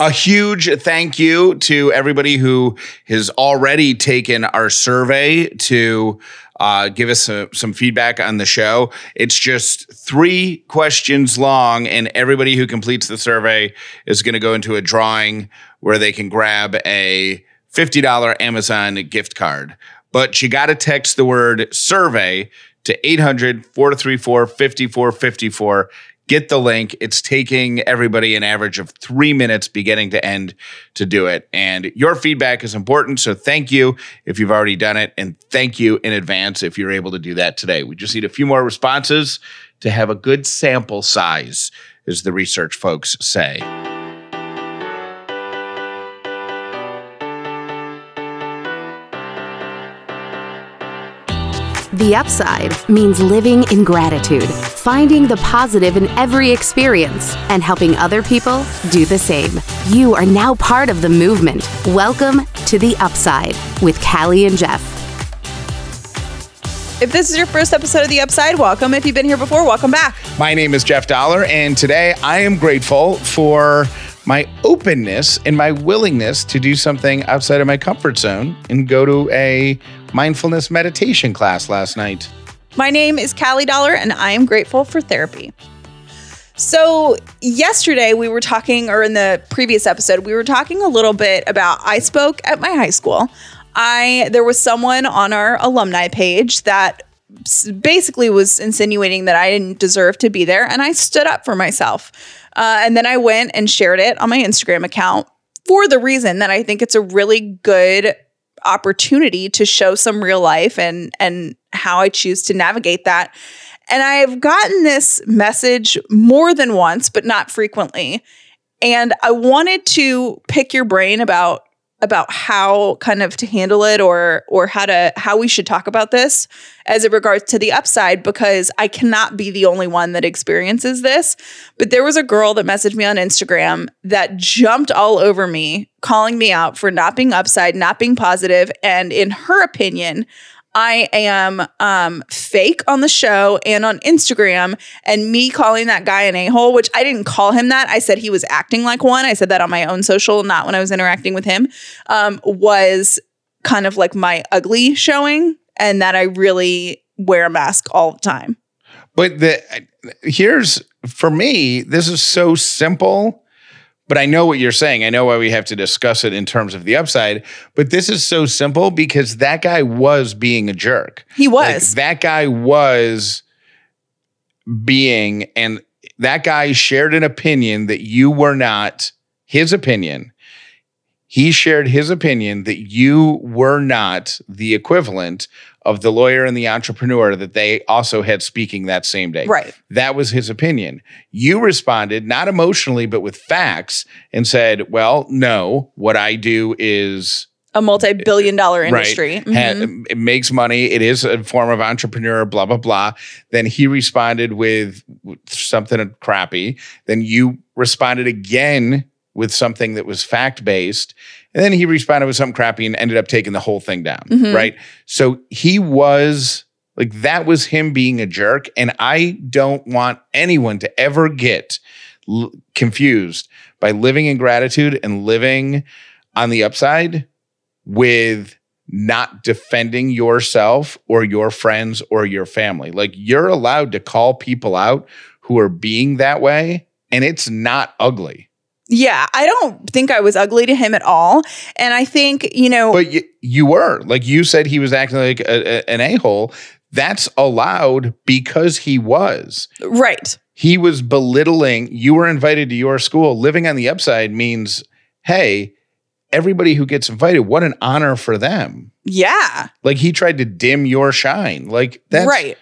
A huge thank you to everybody who has already taken our survey to uh, give us a, some feedback on the show. It's just three questions long, and everybody who completes the survey is going to go into a drawing where they can grab a $50 Amazon gift card. But you got to text the word survey to 800 434 5454 get the link. It's taking everybody an average of three minutes beginning to end to do it. And your feedback is important. So thank you if you've already done it. And thank you in advance if you're able to do that today. We just need a few more responses to have a good sample size, as the research folks say. The upside means living in gratitude, finding the positive in every experience, and helping other people do the same. You are now part of the movement. Welcome to The Upside with Callie and Jeff. If this is your first episode of The Upside, welcome. If you've been here before, welcome back. My name is Jeff Dollar, and today I am grateful for my openness and my willingness to do something outside of my comfort zone and go to a mindfulness meditation class last night. My name is Callie Dollar, and I am grateful for therapy. So, yesterday we were talking, or in the previous episode, we were talking a little bit about I spoke at my high school. I there was someone on our alumni page that basically was insinuating that I didn't deserve to be there, and I stood up for myself. Uh, and then I went and shared it on my Instagram account for the reason that I think it's a really good opportunity to show some real life and and how I choose to navigate that. And I've gotten this message more than once, but not frequently. And I wanted to pick your brain about about how kind of to handle it or or how to how we should talk about this as it regards to the upside because I cannot be the only one that experiences this. But there was a girl that messaged me on Instagram that jumped all over me, calling me out for not being upside, not being positive, and in her opinion, I am um, fake on the show and on Instagram, and me calling that guy an a hole, which I didn't call him that. I said he was acting like one. I said that on my own social, not when I was interacting with him, um, was kind of like my ugly showing, and that I really wear a mask all the time. But the here's for me, this is so simple but I know what you're saying. I know why we have to discuss it in terms of the upside. But this is so simple because that guy was being a jerk. He was. Like, that guy was being, and that guy shared an opinion that you were not his opinion. He shared his opinion that you were not the equivalent of the lawyer and the entrepreneur that they also had speaking that same day. Right. That was his opinion. You responded not emotionally, but with facts and said, well, no, what I do is a multi-billion dollar industry. Right. Mm-hmm. it makes money. It is a form of entrepreneur, blah, blah, blah. Then he responded with something crappy. Then you responded again with something that was fact based. And then he responded with something crappy and ended up taking the whole thing down. Mm-hmm. Right. So he was like, that was him being a jerk. And I don't want anyone to ever get l- confused by living in gratitude and living on the upside with not defending yourself or your friends or your family. Like you're allowed to call people out who are being that way, and it's not ugly. Yeah, I don't think I was ugly to him at all. And I think, you know. But you, you were. Like you said, he was acting like a, a, an a hole. That's allowed because he was. Right. He was belittling. You were invited to your school. Living on the upside means, hey, everybody who gets invited, what an honor for them. Yeah. Like he tried to dim your shine. Like that's right.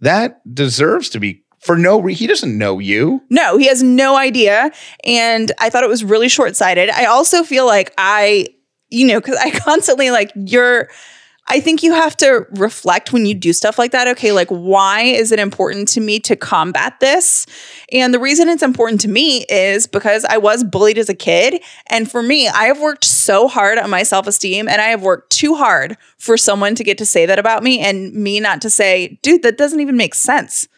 That deserves to be for no reason. He doesn't know you. No, he has no idea. And I thought it was really short sighted. I also feel like I, you know, because I constantly like, you're, I think you have to reflect when you do stuff like that. Okay, like why is it important to me to combat this? And the reason it's important to me is because I was bullied as a kid. And for me, I have worked so hard on my self esteem and I have worked too hard for someone to get to say that about me and me not to say, dude, that doesn't even make sense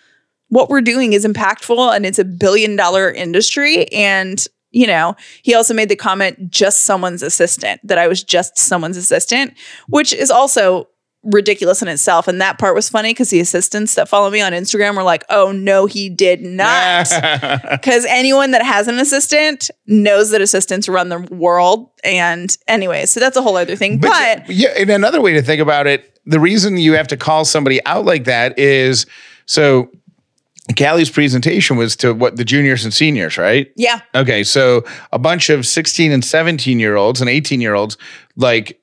what we're doing is impactful and it's a billion dollar industry and you know, he also made the comment, just someone's assistant, that I was just someone's assistant, which is also ridiculous in itself. And that part was funny because the assistants that follow me on Instagram were like, oh, no, he did not. Because anyone that has an assistant knows that assistants run the world. And anyway, so that's a whole other thing. But, but yeah, and another way to think about it, the reason you have to call somebody out like that is so Callie's presentation was to what the juniors and seniors, right? Yeah. Okay. So a bunch of 16 and 17 year olds and 18 year olds, like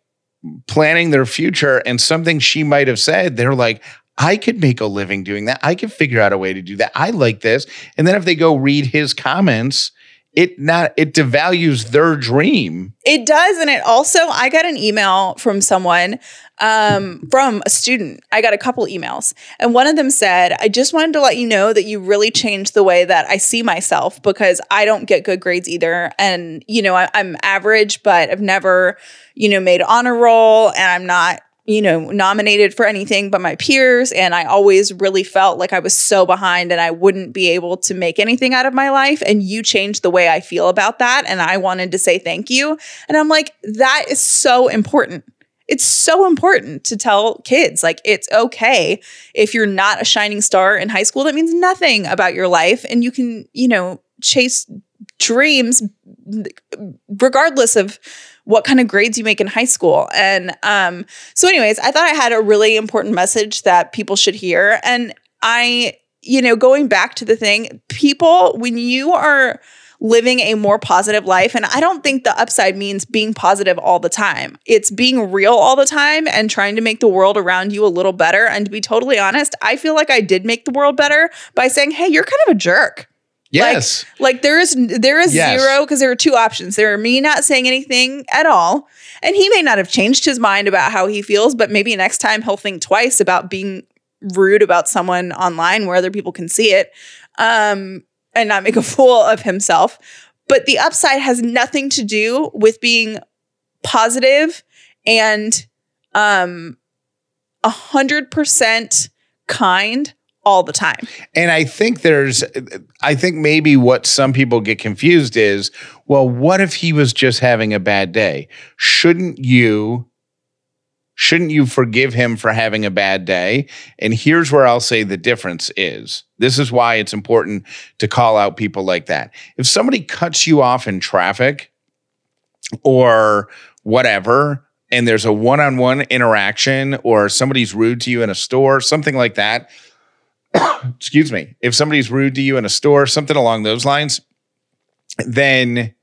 planning their future, and something she might have said, they're like, I could make a living doing that. I could figure out a way to do that. I like this. And then if they go read his comments, it not it devalues their dream. It does, and it also I got an email from someone um, from a student. I got a couple emails, and one of them said, "I just wanted to let you know that you really changed the way that I see myself because I don't get good grades either, and you know I, I'm average, but I've never you know made honor roll, and I'm not." You know, nominated for anything but my peers. And I always really felt like I was so behind and I wouldn't be able to make anything out of my life. And you changed the way I feel about that. And I wanted to say thank you. And I'm like, that is so important. It's so important to tell kids like it's okay if you're not a shining star in high school. That means nothing about your life. And you can, you know, chase dreams regardless of what kind of grades you make in high school. And um, so, anyways, I thought I had a really important message that people should hear. And I, you know, going back to the thing, people, when you are living a more positive life. And I don't think the upside means being positive all the time. It's being real all the time and trying to make the world around you a little better. And to be totally honest, I feel like I did make the world better by saying, hey, you're kind of a jerk. Yes. Like, like there is there is yes. zero because there are two options. There are me not saying anything at all, and he may not have changed his mind about how he feels, but maybe next time he'll think twice about being rude about someone online where other people can see it, um, and not make a fool of himself. But the upside has nothing to do with being positive and um a hundred percent kind all the time. And I think there's, I think maybe what some people get confused is, well, what if he was just having a bad day? Shouldn't you? Shouldn't you forgive him for having a bad day? And here's where I'll say the difference is. This is why it's important to call out people like that. If somebody cuts you off in traffic or whatever, and there's a one on one interaction, or somebody's rude to you in a store, something like that, excuse me, if somebody's rude to you in a store, something along those lines, then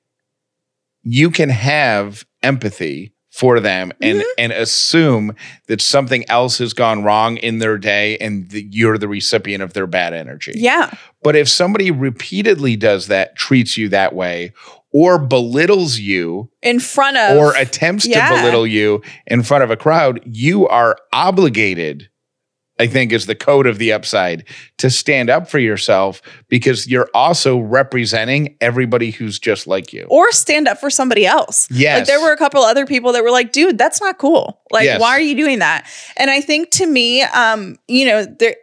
you can have empathy for them and mm-hmm. and assume that something else has gone wrong in their day and that you're the recipient of their bad energy. Yeah. But if somebody repeatedly does that, treats you that way or belittles you in front of or attempts yeah. to belittle you in front of a crowd, you are obligated I think is the code of the upside to stand up for yourself because you're also representing everybody who's just like you. Or stand up for somebody else. Yes. Like there were a couple other people that were like, dude, that's not cool. Like, yes. why are you doing that? And I think to me, um, you know, there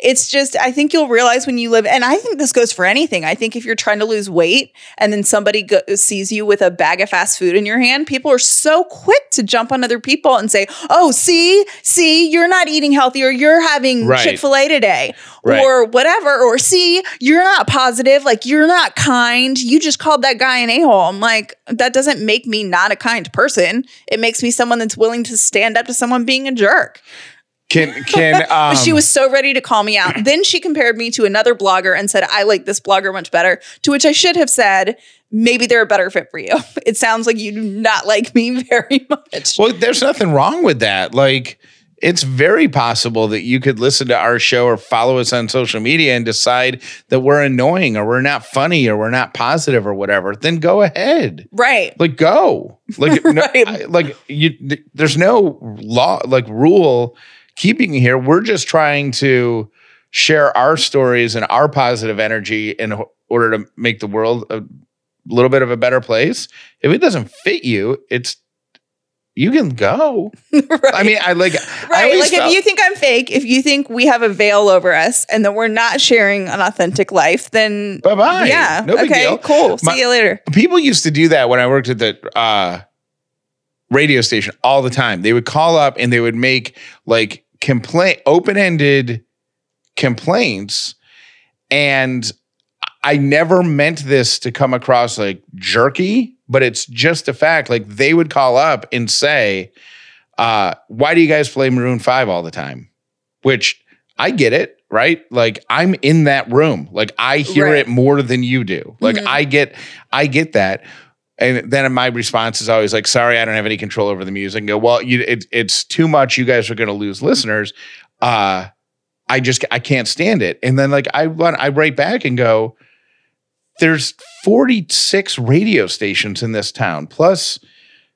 it's just I think you'll realize when you live and I think this goes for anything. I think if you're trying to lose weight and then somebody go, sees you with a bag of fast food in your hand, people are so quick to jump on other people and say, "Oh, see, see, you're not eating healthy or you're having right. Chick-fil-A today." Right. Or whatever, or see, you're not positive, like you're not kind. You just called that guy an a-hole. I'm like, that doesn't make me not a kind person. It makes me someone that's willing to stand up to someone being a jerk. Can can um, but she um, was so ready to call me out. then she compared me to another blogger and said, "I like this blogger much better." To which I should have said, "Maybe they're a better fit for you." It sounds like you do not like me very much. Well, there's nothing wrong with that. Like it's very possible that you could listen to our show or follow us on social media and decide that we're annoying or we're not funny or we're not positive or whatever. Then go ahead. Right. Like go. Like right. no, I, like you. There's no law like rule keeping here. We're just trying to share our stories and our positive energy in order to make the world a little bit of a better place. If it doesn't fit you, it's you can go. right. I mean, I like, right. always Like felt- if you think I'm fake, if you think we have a veil over us and that we're not sharing an authentic life, then Bye-bye. Yeah. No okay. deal. Cool. My- See you later. people used to do that when I worked at the uh, radio station all the time. They would call up and they would make like complaint open ended complaints, and I never meant this to come across like jerky, but it's just a fact. Like they would call up and say, uh, "Why do you guys play Maroon Five all the time?" Which I get it, right? Like I'm in that room. Like I hear Right. it more than you do. Like Mhm. I get I get that. And then my response is always like, sorry, I don't have any control over the music. And go, well, you, it, it's too much. You guys are going to lose listeners. Uh, I just, I can't stand it. And then like, I want, I write back and go, there's 46 radio stations in this town, plus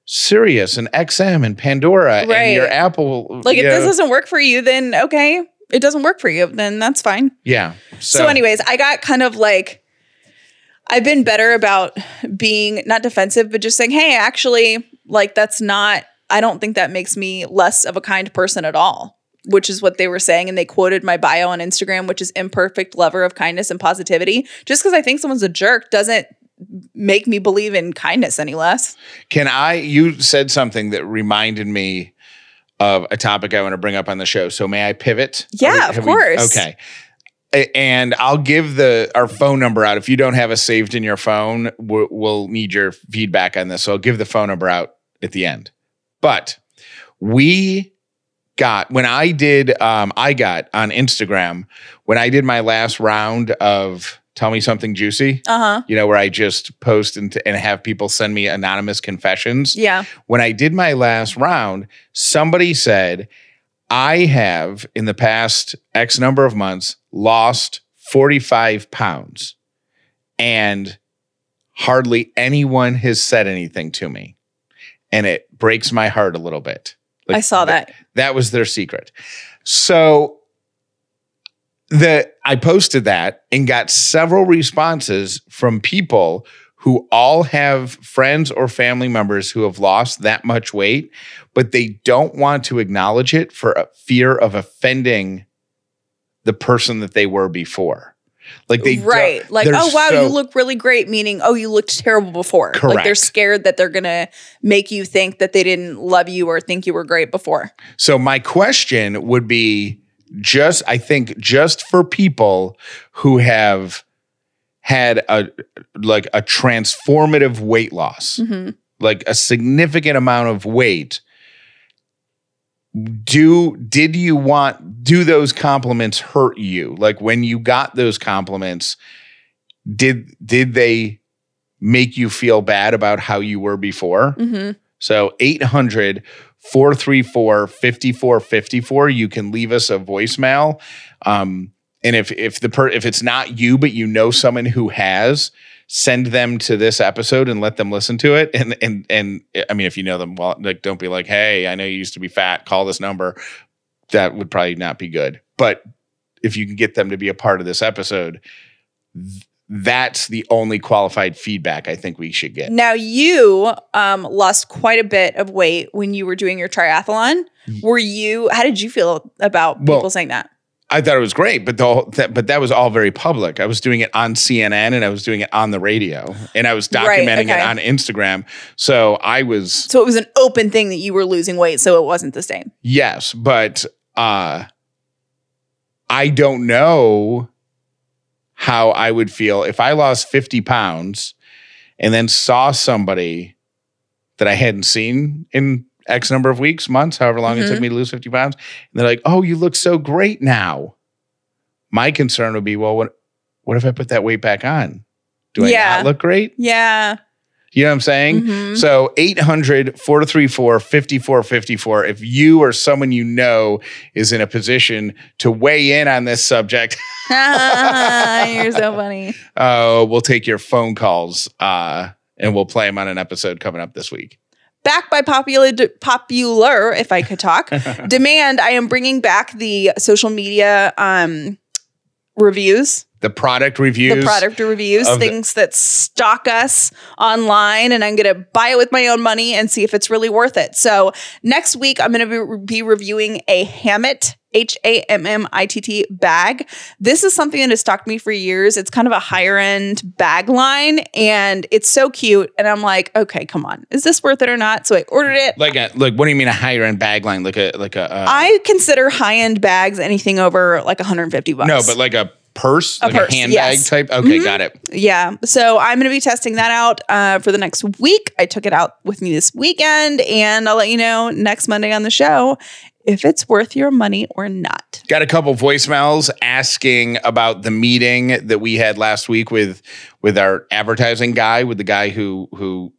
Sirius and XM and Pandora Right. and your Apple. Like if you this doesn't work for you, then okay. It doesn't work for you, then that's fine. yeah. So, anyways, I got kind of like I've been better about being not defensive, but just saying, hey, actually, like that's not, I don't think that makes me less of a kind person at all, which is what they were saying. And they quoted my bio on Instagram, which is imperfect lover of kindness and positivity. Just because I think someone's a jerk doesn't make me believe in kindness any less. Can I? You said something that reminded me of a topic I want to bring up on the show. So may I pivot? Yeah, we- of have we- course. okay. And I'll give the our phone number out. If you don't have us saved in your phone, we'll, we'll need your feedback on this. So I'll give the phone number out at the end. But we got when I did, um, I got on Instagram when I did my last round of "Tell Me Something Juicy." Uh huh. You know, where I just post and, and have people send me anonymous confessions Yeah. when I did my last round, somebody said, I have in the past X number of months lost 45 pounds and hardly anyone has said anything to me. And it breaks my heart a little bit. Like, I saw that. that was their secret. So the I posted that and got several responses from people who all have friends or family members who have lost that much weight, but they don't want to acknowledge it for a fear of offending the person that they were before. Like they right. Like, oh wow, so- you look really great. Meaning, oh, you looked terrible before. Like they're scared that they're gonna make you think that they didn't love you or think you were great before. So my question would be just I think just for people who have had a like a transformative weight loss, Mhm. like a significant amount of weight, do did you want do those compliments hurt you? Like when you got those compliments, did did they make you feel bad about how you were before? hmm So 800 434 5454. You can leave us a voicemail. Um, and if if the per, if it's not you, but you know someone who has, send them to this episode and let them listen to it. And and and I mean, if you know them, well, like don't be like, hey, I know you used to be fat. Call this number. That would probably not be good. But if you can get them to be a part of this episode, th- that's the only qualified feedback I think we should get. Now you um, lost quite a bit of weight when you were doing your triathlon. Were you? How did you feel about Well, people saying that? I thought it was great, but the whole, that, but that was all very public. I was doing it on CNN and I was doing it on the radio and I was Right, documenting okay. it on Instagram. So I was So it was an open thing that you were losing weight, so it wasn't the same. yes, but uh I don't know how I would feel if I lost 50 pounds and then saw somebody that I hadn't seen in X number of weeks, months, however long it took Mhm. me to lose 50 pounds. And they're like, oh, you look so great now. My concern would be, well, what, what if I put that weight back on? Do I Yeah. not look great? Yeah. You know what I'm saying? Mhm. So 800 434 5454. If you or someone you know is in a position to weigh in on this subject, You're so funny. uh, we'll take your phone calls uh, and we'll play them on an episode coming up this week. Back by popular, popular, if I could talk, demand. I am bringing back the social media um, reviews the product reviews. the product reviews, of the- things that stock us online, and I'm going to buy it with my own money and see if it's really worth it. So next week, I'm going to be, be reviewing a Hammitt. H A M M I T T bag. This is something that has stalked me for years. It's kind of a higher end bag line and it's so cute. And I'm like, okay, come on. Is this worth it or not? So I ordered it. Like a like what do you mean a higher end bag line? Like a like a uh, I consider high end bags anything over like 150 bucks. no, but like a purse, A like purse, a handbag yes. type. Okay, got it. Yeah. So I'm going to be testing that out uh, for the next week. I took it out with me this weekend, and I'll let you know next Monday on the show if it's worth your money or not. Got a couple voicemails asking about the meeting that we had last week with with our advertising guy, with the guy who who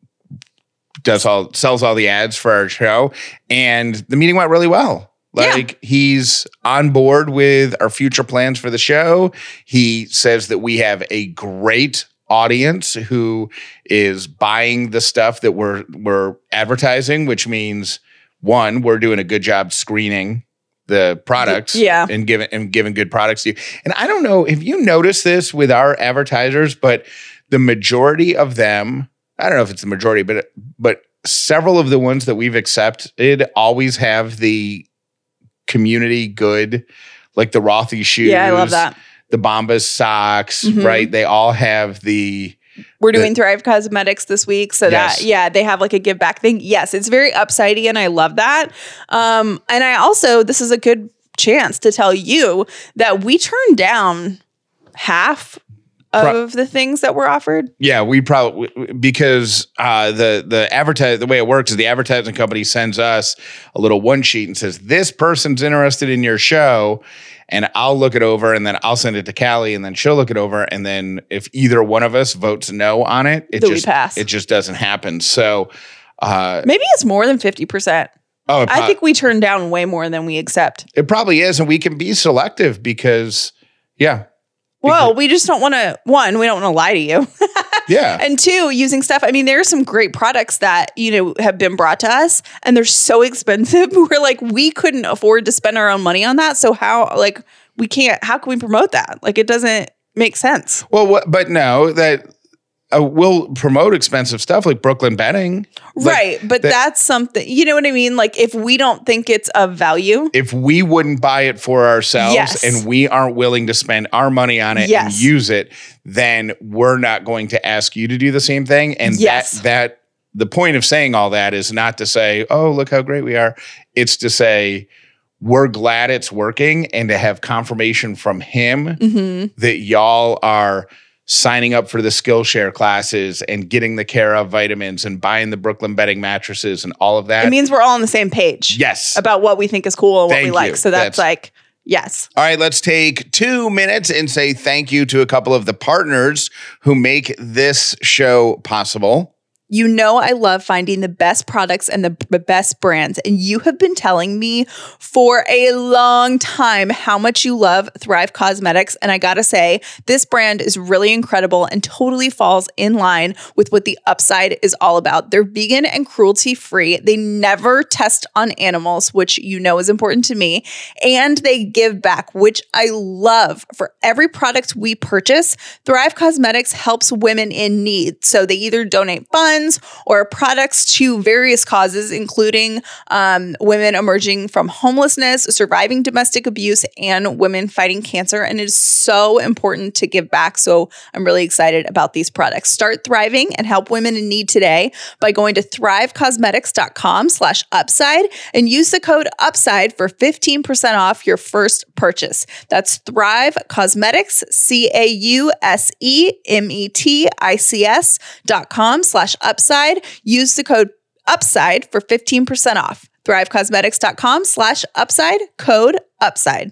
does all sells all the ads for our show, and the meeting went really well. Yeah. Like he's on board with our future plans for the show. He says that we have a great audience who is buying the stuff that we're we're advertising, which means one, we're doing a good job screening the products Yeah. and giving and giving good products to you. And I don't know if you notice this with our advertisers, but the majority of them, I don't know if it's the majority, but but several of the ones that we've accepted always have the community good, like the Rothy shoes. Yeah, I love that. The Bombas socks, Mhm. right? They all have the We're doing Thrive Causemetics this week. So Yes. that, yeah, they have like a give back thing. Yes, it's very upsidey and I love that. Um, and I also, this is a good chance to tell you that we turned down half Pro- of the things that were offered. Yeah, we probably because uh, the the advertise the way it works is the advertising company sends us a little one sheet and says this person's interested in your show, and I'll look it over and then I'll send it to Callie and then she'll look it over and then if either one of us votes no on it, it Then just pass. it just doesn't happen. So, uh, Maybe it's more than 50%. oh, it, I think we turn down way more than we accept. it probably is, and we can be selective because yeah, Well, we just don't want to, one, we don't want to lie to you. yeah, and two, using stuff. I mean, there are some great products that, you know, have been brought to us and they're so expensive. We're like, we couldn't afford to spend our own money on that. So how, like, we can't, how can we promote that? Like, it doesn't make sense. well, what, but no, that uh, we'll promote expensive stuff like Brooklyn Bedding. Like, right. But that- that's something, you know what I mean? Like, if we don't think it's of value, if we wouldn't buy it for ourselves Yes. and we aren't willing to spend our money on it and use it, then we're not going to ask you to do the same thing. And Yes. that that the point of saying all that is not to say, "Oh, look how great we are." It's to say we're glad it's working and to have confirmation from him mhm, that y'all are signing up for the Skillshare classes and getting the care of vitamins and buying the Brooklyn bedding mattresses and all of that. it means we're all on the same page yes. about what we think is cool and what Thank we like. So that's, That's- like, yes. All right, let's take two minutes and say thank you to a couple of the partners who make this show possible. You know, I love finding the best products and the b- best brands. And you have been telling me for a long time how much you love Thrive Causemetics. And I gotta say, this brand is really incredible and totally falls in line with what the upside is all about. They're vegan and cruelty free. They never test on animals, which you know is important to me. And they give back, which I love. For every product we purchase, Thrive Causemetics helps women in need. So they either donate funds or products to various causes, including um, women emerging from homelessness, surviving domestic abuse, and women fighting cancer. And it is so important to give back. So I'm really excited about these products. Start thriving and help women in need today by going to thrivecausemetics.com slash upside and use the code upside for 15% off your first purchase. That's Thrive Causemetics, C A U S E M E T I C S dot com slash upside. Use the code upside for 15% off. ThriveCausemetics.com slash upside, code upside.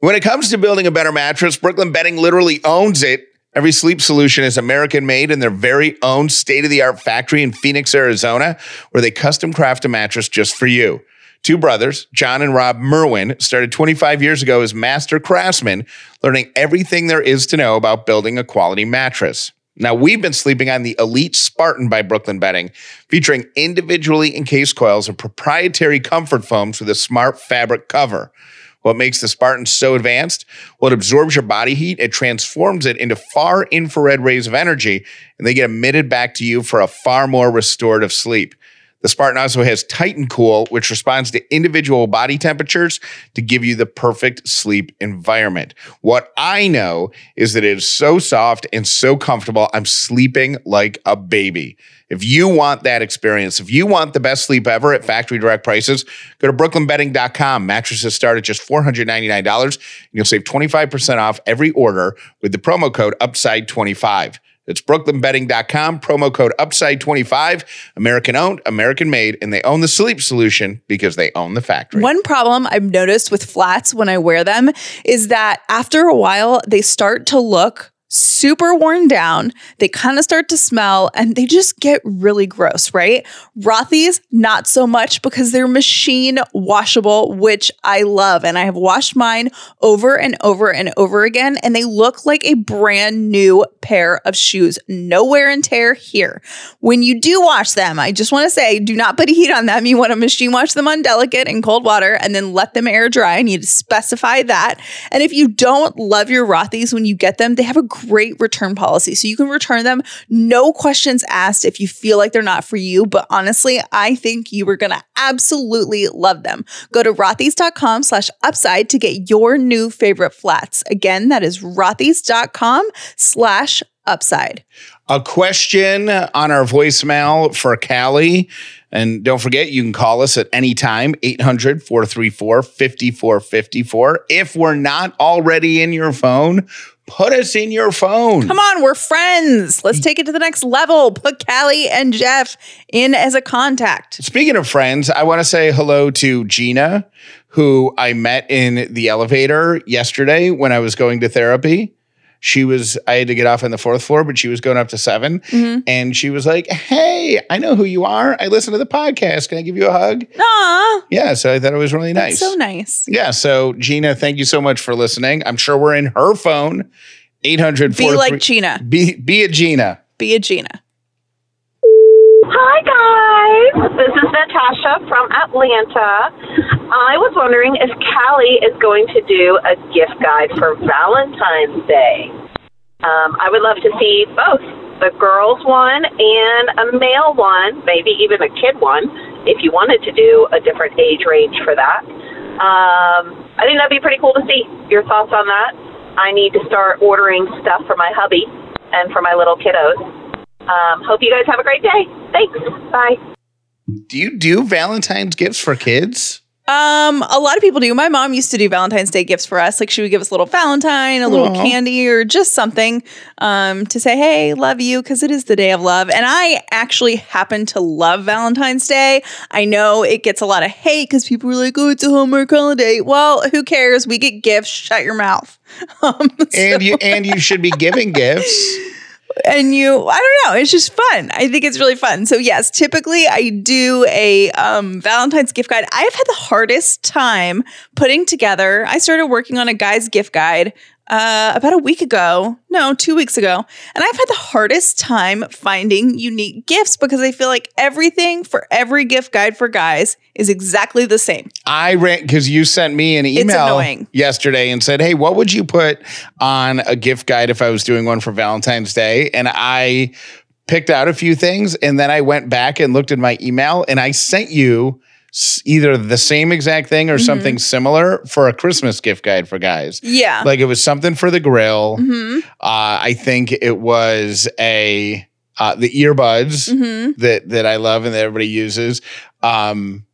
When it comes to building a better mattress, Brooklyn Bedding literally owns it. Every sleep solution is American made in their very own state of the art factory in Phoenix, Arizona, where they custom craft a mattress just for you. Two brothers, John and Rob Merwin, started 25 years ago as master craftsmen, learning everything there is to know about building a quality mattress. Now, we've been sleeping on the Elite Spartan by Brooklyn Bedding, featuring individually encased coils and proprietary comfort foams with a smart fabric cover. What makes the Spartan so advanced? Well, it absorbs your body heat, it transforms it into far infrared rays of energy, and they get emitted back to you for a far more restorative sleep. The Spartan also has Titan Cool, which responds to individual body temperatures to give you the perfect sleep environment. What I know is that it is so soft and so comfortable, I'm sleeping like a baby. If you want that experience, if you want the best sleep ever at factory direct prices, go to brooklynbedding.com. Mattresses start at just $499 and you'll save 25% off every order with the promo code UPSIDE25. It's brooklynbedding.com, promo code UPSIDE25, American owned, American made, and they own the sleep solution because they own the factory. One problem I've noticed with flats when I wear them is that after a while, they start to look super worn down. They kind of start to smell and they just get really gross, right? Rothy's, not so much because they're machine washable, which I love. And I have washed mine over and over and over again, and they look like a brand new pair of shoes. No wear and tear here. When you do wash them, I just want to say do not put heat on them. You want to machine wash them on delicate and cold water and then let them air dry. I need to specify that. And if you don't love your Rothy's when you get them, they have a great return policy. So you can return them, no questions asked if you feel like they're not for you. But honestly, I think you are going to absolutely love them. Go to rothys.com slash upside to get your new favorite flats. Again, that is rothys.com slash upside. A question on our voicemail for Callie. And don't forget, you can call us at any time, 800 434 5454. If we're not already in your phone, put us in your phone. Come on, we're friends. Let's take it to the next level. Put Callie and Jeff in as a contact. Speaking of friends, I want to say hello to Gina, who I met in the elevator yesterday when I was going to therapy. She was, I had to get off on the fourth floor, but she was going up to 7 Mm-hmm. And she was like, Hey, I know who you are. I listen to the podcast. Can I give you a hug? Aw, Yeah. So I thought it was really nice. so nice. Yeah. So, Gina, thank you so much for listening. I'm sure we're in her phone. 800 Be like Gina. Be, be a Gina. Be a Gina. Hi, guys. This is Natasha from Atlanta. I was wondering if Callie is going to do a gift guide for Valentine's Day. Um, I would love to see both the girls one and a male one, maybe even a kid one, if you wanted to do a different age range for that. Um, I think that'd be pretty cool to see. Your thoughts on that? I need to start ordering stuff for my hubby and for my little kiddos. Um, hope you guys have a great day. Thanks. Bye. Do you do Valentine's gifts for kids? Um, a lot of people do. My mom used to do Valentine's Day gifts for us. Like she would give us a little Valentine, a little Aw. candy, or just something um, to say, "Hey, love you," because it is the day of love. And I actually happen to love Valentine's Day. I know it gets a lot of hate because people are like, "Oh, it's a Hallmark holiday." Well, who cares? We get gifts. Shut your mouth. Um, And you and you should be giving gifts. and you i don't know it's just fun. I think it's really fun. So yes typically i do a um, valentine's gift guide. I've had the hardest time putting together i started working on a guy's gift guide uh, about a week ago. No two weeks ago. And i've had the hardest time finding unique gifts because i feel like everything for every gift guide for guys is exactly the same. I ran because you sent me an email yesterday and said, "Hey, what would you put on a gift guide if I was doing one for Valentine's Day?" And I picked out a few things, and then I went back and looked at my email, and I sent you either the same exact thing or something similar for a Christmas gift guide for guys. yeah Like it was something for the grill. hmm Uh, I think it was a uh, the earbuds hmm that that I love and that everybody uses. Um,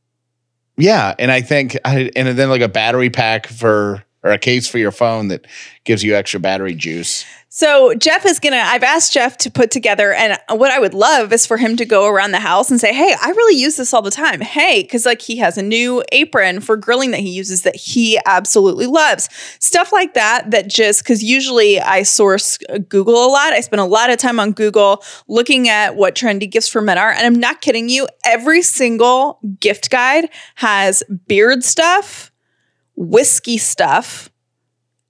yeah, and I think I, and then like a battery pack for or a case for your phone that gives you extra battery juice. So Jeff is gonna. I've asked Jeff to put together, and what I would love is for him to go around the house and say, "Hey, I really use this all the time." Hey, because like he has a new apron for grilling that he uses that he absolutely loves. Stuff like that. That just because usually I source uh, Google a lot. I spend a lot of time on Google looking at what trendy gifts for men are, and I'm not kidding you. Every single gift guide has beard stuff, whiskey stuff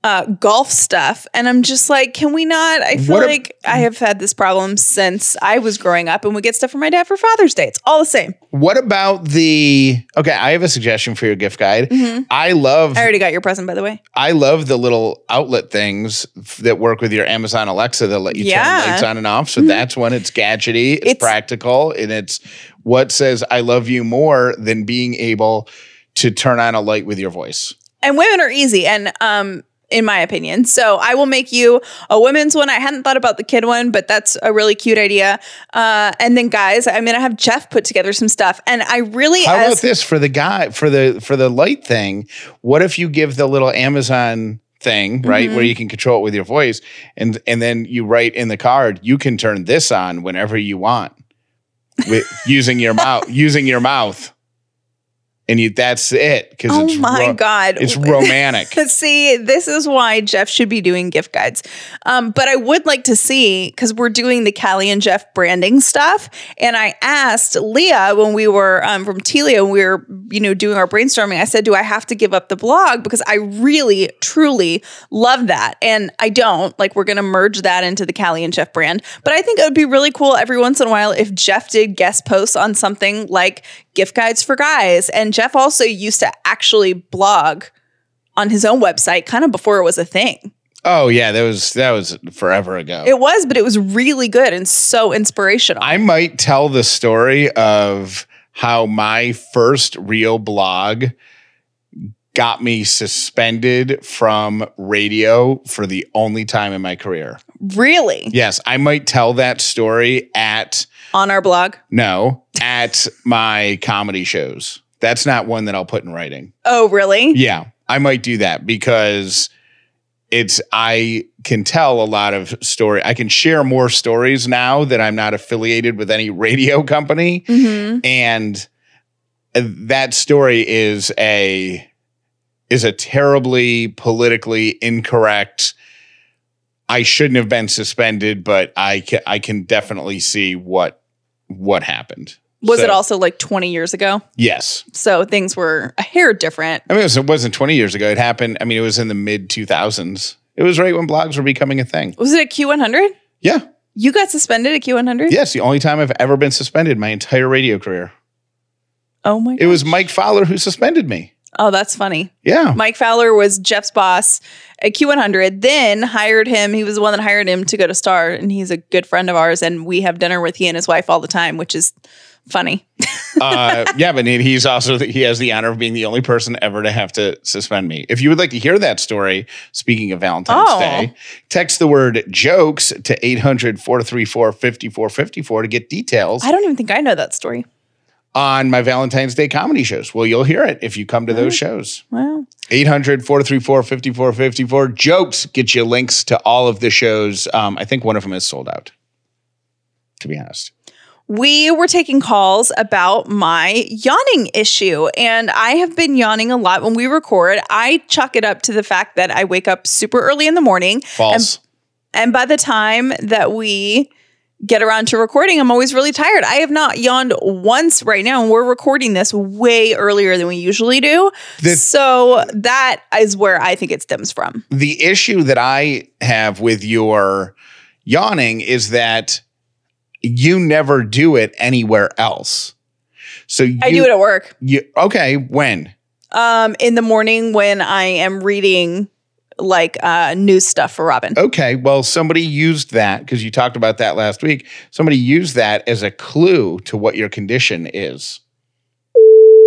uh, golf stuff. And I'm just like, can we not? I feel What like I have had this problem since I was growing up and we get stuff from my dad for Father's Day. It's all the same. What about the? Okay, I have a suggestion for your gift guide. I love Mm-hmm. I already got your present, by the way. I love the little outlet things f- that work with your Amazon Alexa that let you Yeah. Mm-hmm. turn lights on and off. So that's when it's gadgety, it's, It's- practical, and it's what says "I love you" more than being able to turn on a light with your voice. And women are easy and um in my opinion. So i will make you a women's one. I hadn't thought about the kid one but that's a really cute idea. Uh and then guys i'm gonna have jeff put together some stuff. And i really How as about this for the guy for the for the light thing? What if you give the little Amazon thing right Mm-hmm. where you can control it with your voice, and and then you write in the card you can turn this on whenever you want with using your mouth using your mouth, and you that's it because oh it's my ro- god. it's romantic. see this is why jeff should be doing gift guides. Um, but i would like to see because we're doing the callie and jeff branding stuff and i asked leah when we were um, from telia we were you know doing our brainstorming i said do i have to give up the blog? Because i really truly love that and i don't. Like we're gonna merge that into the callie and jeff brand. But i think it would be really cool every once in a while if jeff did guest posts on something like gift guides for guys and jeff also used to actually blog on his own website kind of before it was a thing. Oh yeah, that was that was forever ago. It was, but it was really good and so inspirational. I might tell the story of how my first real blog got me suspended from radio for the only time in my career. really? Yes, I might tell that story at On our blog. no, at my comedy shows. That's not one that I'll put in writing. Oh, really? Yeah, I might do that because it's I can tell a lot of story. I can share more stories now that I'm not affiliated with any radio company hmm and that story is a is a terribly politically incorrect I shouldn't have been suspended but I can I can definitely see what what happened. Was it also like 20 years ago? Yes. So things were a hair different. I mean, it, was, it wasn't 20 years ago. It happened. I mean, it was in the mid 2000s. It was right when blogs were becoming a thing. Was it a Q100? Yeah. You got suspended at Q100? Yes. The only time I've ever been suspended my entire radio career. Oh my It was. Mike Fowler who suspended me. Oh, that's funny. Yeah. Mike Fowler was Jeff's boss at Q100, then hired him. He was the one that hired him to go to Star, and he's a good friend of ours. And we have dinner with he and his wife all the time, which is funny. uh, yeah, but he's also he has the honor of being the only person ever to have to suspend me. If you would like to hear that story, speaking of Valentine's Oh. Day, text the word jokes to 800 434 5454 to get details I don't even think I know that story. on my Valentine's Day comedy shows. Well, you'll hear it if you come to those shows. Wow. 800 434 5454. Jokes get you links to all of the shows. Um, I think one of them is sold out, to be honest. We were taking calls about my yawning issue, and I have been yawning a lot when we record. I chuck it up to the fact that I wake up super early in the morning. False. And by the time that we get around to recording, I'm always really tired. I have not yawned once right now, and we're recording this way earlier than we usually do. The- so that is where I think it stems from. the issue that I have with your yawning is that you never do it anywhere else. So you, I do it at work. You, okay, when? Um, in the morning when I am reading like uh, news stuff for Robin. Okay, well, somebody used that because you talked about that last week. Somebody used that as a clue to what your condition is.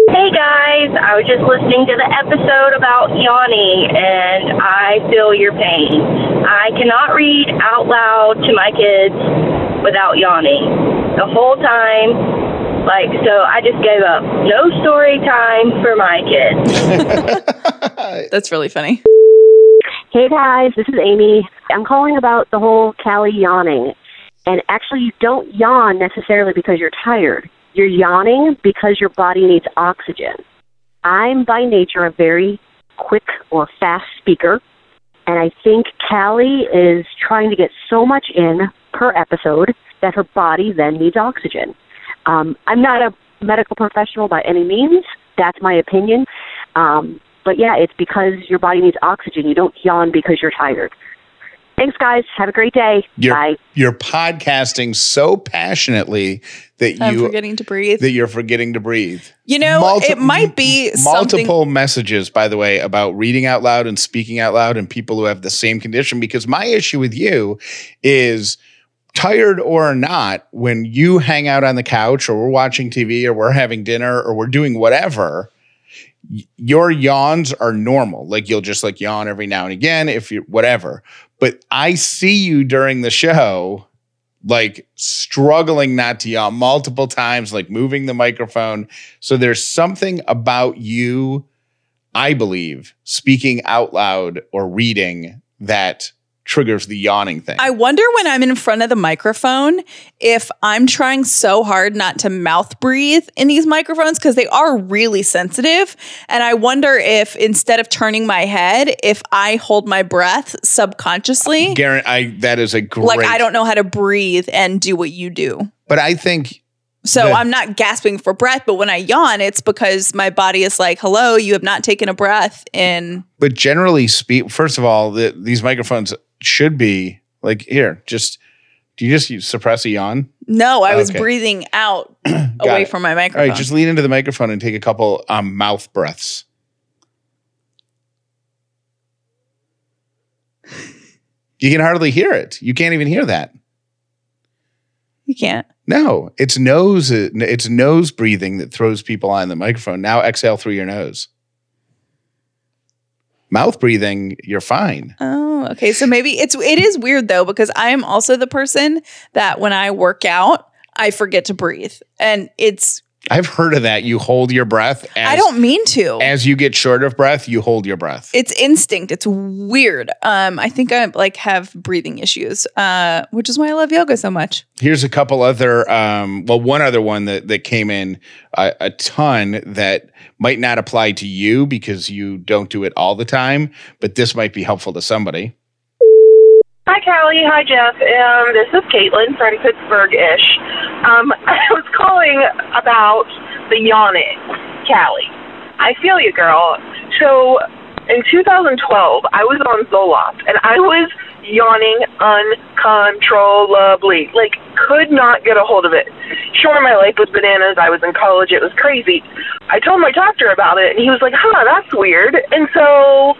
Hey guys, I was just listening to the episode about yawning and I feel your pain. I cannot read out loud to my kids without yawning the whole time. Like, so I just gave up. No story time for my kids. That's really funny. Hey guys, this is Amy. I'm calling about the whole Callie yawning. And actually, you don't yawn necessarily because you're tired. You're yawning because your body needs oxygen. I'm by nature a very quick or fast speaker. And I think Callie is trying to get so much in per episode that her body then needs oxygen. Um, I'm not a medical professional by any means. That's my opinion. Um, but yeah, it's because your body needs oxygen. You don't yawn because you're tired. Thanks, guys. Have a great day. You're, Bye. you're podcasting so passionately that I'm you forgetting to breathe. that you're forgetting to breathe. you know, Multi- it might be something. multiple messages by the way about reading out loud and speaking out loud and people who have the same condition because my issue with you is tired or not when you hang out on the couch or we're watching TV or we're having dinner or we're doing whatever your yawns are normal like you'll just like yawn every now and again if you whatever but I see you during the show like struggling not to yawn multiple times, like moving the microphone. So there's something about you, I believe, speaking out loud or reading that triggers the yawning thing. I wonder when I'm in front of the microphone if I'm trying so hard not to mouth breathe in these microphones because they are really sensitive. And I wonder if instead of turning my head, if I hold my breath subconsciously, Garrett, I that is a great. like I don't know how to breathe and do what you do. but I think So I'm not gasping for breath, but when I yawn, it's because my body is like, hello, you have not taken a breath in. but generally speak first of all the, these microphones should be like here just do you just suppress a yawn No, I was Okay. breathing out away it. from my microphone. All right, just lean into the microphone and take a couple um, mouth breaths you can hardly hear it you can't even hear that you can't. no it's nose it's nose breathing that throws people on the microphone now exhale through your nose mouth breathing you're fine Oh, okay. So maybe it's it is weird though because I am also the person that when I work out, I forget to breathe, and it's i've heard of that you hold your breath as, I don't mean to. as you get short of breath you hold your breath it's instinct. It's weird. Um, I think I like have breathing issues, uh, which is why I love yoga so much. Here's a couple other, um, well, one other one that that came in a, a ton that might not apply to you because you don't do it all the time, but this might be helpful to somebody. Hi, Callie. Hi, Jeff. Um, this is Caitlin from Pittsburgh-ish. Um, I was calling about the yawning, Callie. I feel you, girl. So, in 2012, I was on Zoloft, and I was yawning uncontrollably. Like, could not get a hold of it. Sure, my life was bananas. I was in college. It was crazy. I told my doctor about it, and he was like, huh, that's weird. And so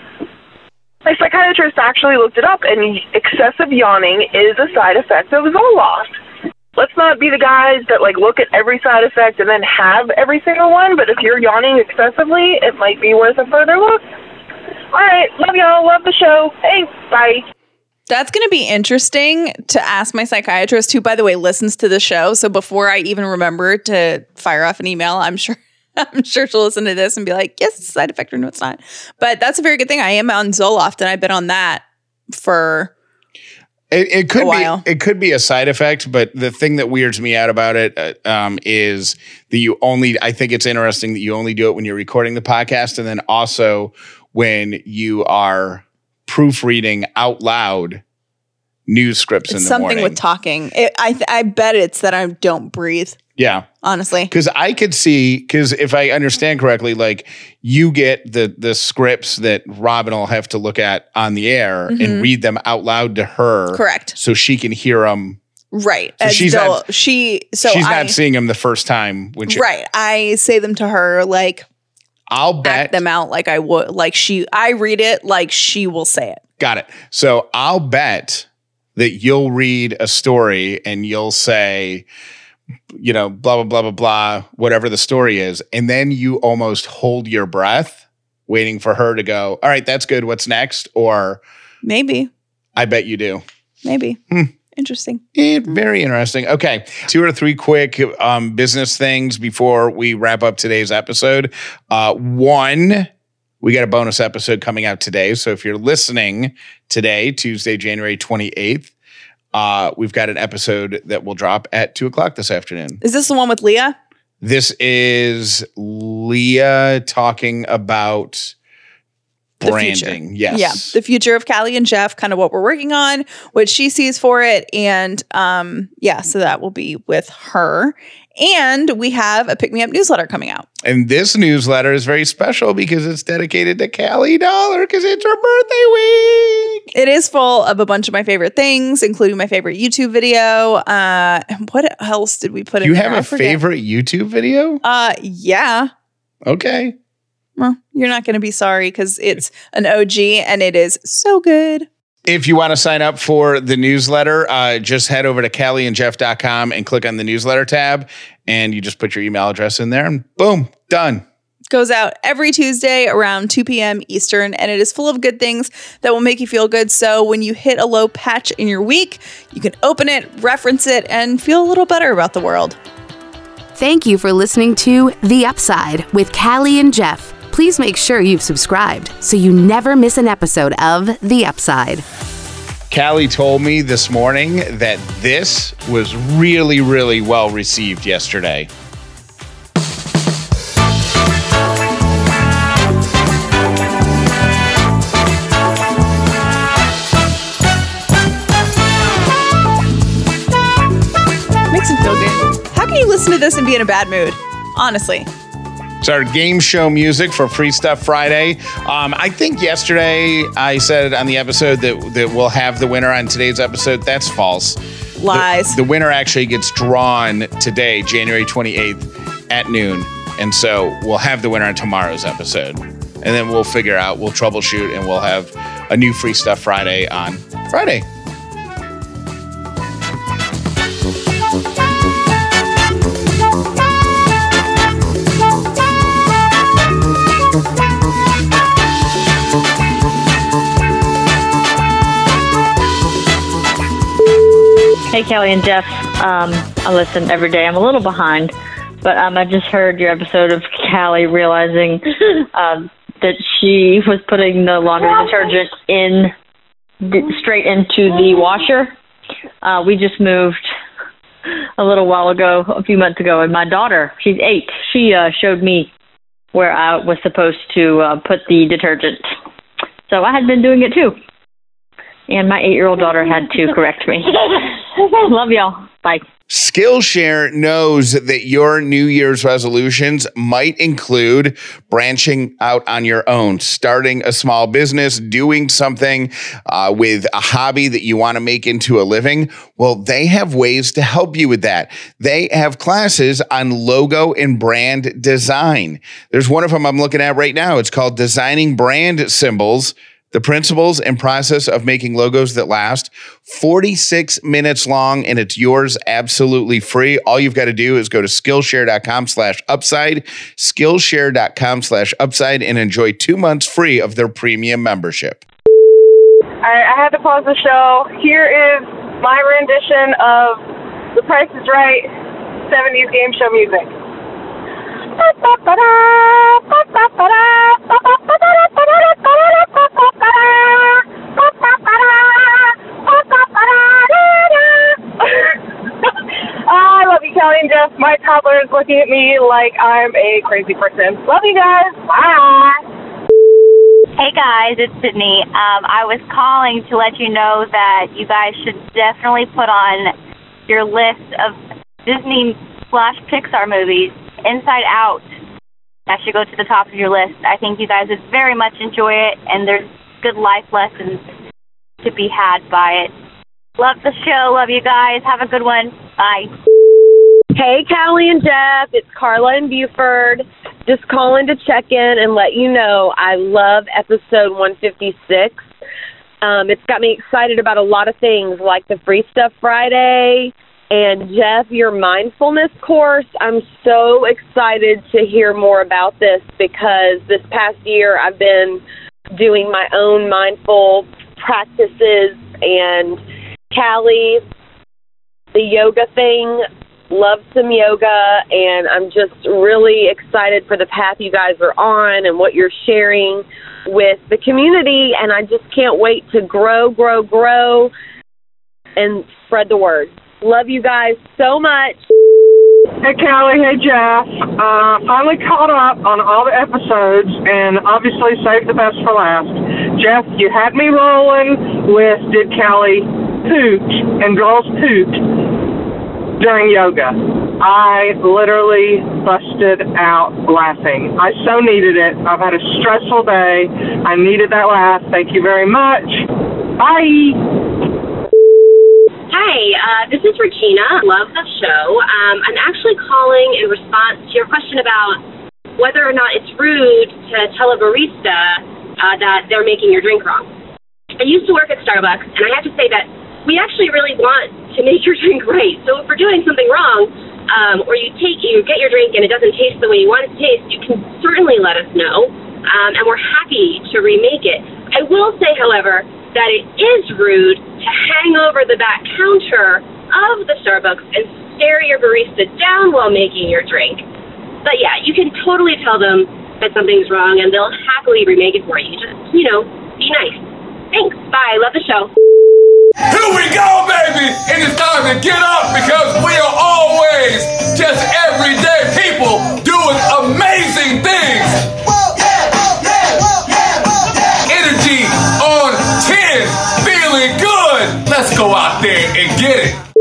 my psychiatrist actually looked it up, and excessive yawning is a side effect of Zoloft. Let's not be the guys that like look at every side effect and then have every single one. But if you're yawning excessively, it might be worth a further look. All right, love y'all, love the show. Thanks, bye. That's going to be interesting to ask my psychiatrist, who, by the way, listens to the show. So before I even remember to fire off an email, I'm sure. I'm sure she'll listen to this and be like, yes, it's a side effect or no, it's not. But that's a very good thing. I am on Zoloft and I've been on that for It, it could A while. be it could be a side effect, but the thing that weirds me out about it uh, um, is that you only. I think it's interesting that you only do it when you're recording the podcast, and then also when you are proofreading out loud news scripts in it's the something morning. with talking. It, I, th- I bet it's that I don't breathe, yeah, honestly. because I could see because if I understand correctly, like you get the the scripts that Robin will have to look at on the air Mhm. and read them out loud to her, Correct. so she can hear them. Right. So she's not- she, so She's I, not seeing them the first time when she. right. I say them to her like, I'll bet. them out like I would, like she, I read it like she will say it. Got it. So I'll bet that you'll read a story and you'll say, you know, blah, blah, blah, blah, blah, whatever the story is. And then you almost hold your breath, waiting for her to go, all right, that's good. What's next? Or Maybe, I bet you do. maybe. Hmm. Interesting. Very interesting. Okay. Two or three quick um, business things before we wrap up today's episode. Uh, one, we got a bonus episode coming out today. So if you're listening today, Tuesday, January 28th, uh, we've got an episode that will drop at two o'clock this afternoon. Is this the one with Leah? This is Leah talking about The future. Yes. Yeah. The future of Callie and Jeff, kind of what we're working on, what she sees for it. And um, yeah, so that will be with her. And we have a pick me up newsletter coming out. And this newsletter is very special because it's dedicated to Callie Dollar because it's her birthday week. It is full of a bunch of my favorite things, including my favorite YouTube video. Uh, what else did we put in Do You have I a favorite YouTube video? Uh, yeah. Okay. Well, you're not going to be sorry because it's an OG and it is so good. If you want to sign up for the newsletter, uh, just head over to callieandjeff.com and click on the newsletter tab. And you just put your email address in there and boom, done. Goes out every Tuesday around 2 p.m. Eastern, and it is full of good things that will make you feel good. So when you hit a low patch in your week, you can open it, reference it, and feel a little better about the world. Thank you for listening to The Upside with Callie and Jeff. Please make sure you've subscribed so you never miss an episode of The Upside. Callie told me this morning that this was really, really well received yesterday. Makes it feel good. How can you listen to this and be in a bad mood? Honestly. It's our game show music for Free Stuff Friday. Um, I think yesterday I said on the episode that, that we'll have the winner on today's episode. That's false. The- Lies. The, winner actually gets drawn today, January 28th at noon. And so we'll have the winner on tomorrow's episode. And then we'll figure out, we'll troubleshoot, and we'll have a new Free Stuff Friday on Friday. Hey, Callie and Jeff. Um, I listen every day. I'm a little behind, but um, I just heard your episode of Callie realizing um, that she was putting the laundry detergent in d- straight into the washer. Uh, we just moved a little while ago, a few months ago, and my daughter, she's eight, she uh, showed me where I was supposed to uh, put the detergent. So I had been doing it too. And my eight year old daughter had to correct me. Love y'all. Bye. Skillshare knows that your New Year's resolutions might include branching out on your own, starting a small business, doing something uh, with a hobby that you want to make into a living. Well, they have ways to help you with that. They have classes on logo and brand design. There's one of them I'm looking at right now. It's called Designing Brand Symbols the principles and process of making logos that last 46 minutes long and it's yours absolutely free all you've got to do is go to skillshare.com slash upside skillshare.com slash upside and enjoy two months free of their premium membership I, I had to pause the show. Here is my rendition of The Price is Right 70s game show music. I love you, Callie and Jeff. My toddler is looking at me like I'm a crazy person. Love you guys. Bye. Hey guys, it's Sydney. Um, I was calling to let you know that you guys should definitely put on your list of Disney slash Pixar movies, Inside Out. That should go to the top of your list. I think you guys would very much enjoy it, and there's good life lessons to be had by it. Love the show. Love you guys. Have a good one. Bye. Hey, Callie and Jeff, it's Carla and Buford. Just calling to check in and let you know I love episode 156. Um, it's got me excited about a lot of things like the Free Stuff Friday and Jeff, your mindfulness course. I'm so excited to hear more about this because this past year I've been doing my own mindful practices and Callie, the yoga thing love some yoga and I'm just really excited for the path you guys are on and what you're sharing with the community and I just can't wait to grow, grow, grow and spread the word. Love you guys so much. Hey, Callie. Hey, Jeff. Uh, finally caught up on all the episodes and obviously saved the best for last. Jeff, you had me rolling with Did Callie Poot and Girls Poot during yoga. I literally busted out laughing. I so needed it. I've had a stressful day. I needed that laugh. Thank you very much. Bye. Hi, uh, this is Regina. Love the show. Um, I'm actually calling in response to your question about whether or not it's rude to tell a barista uh, that they're making your drink wrong. I used to work at Starbucks, and I have to say that we actually really want to make your drink right. So if we're doing something wrong, um, or you take you get your drink and it doesn't taste the way you want it to taste, you can certainly let us know, um, and we're happy to remake it. I will say, however, that it is rude to hang over the back counter of the Starbucks and stare your barista down while making your drink. But yeah, you can totally tell them that something's wrong, and they'll happily remake it for you. Just you know, be nice. Thanks. Bye. Love the show. Here we go, baby! And it's time to get up because we are always just everyday people doing amazing things. Energy on 10, feeling good. Let's go out there and get it.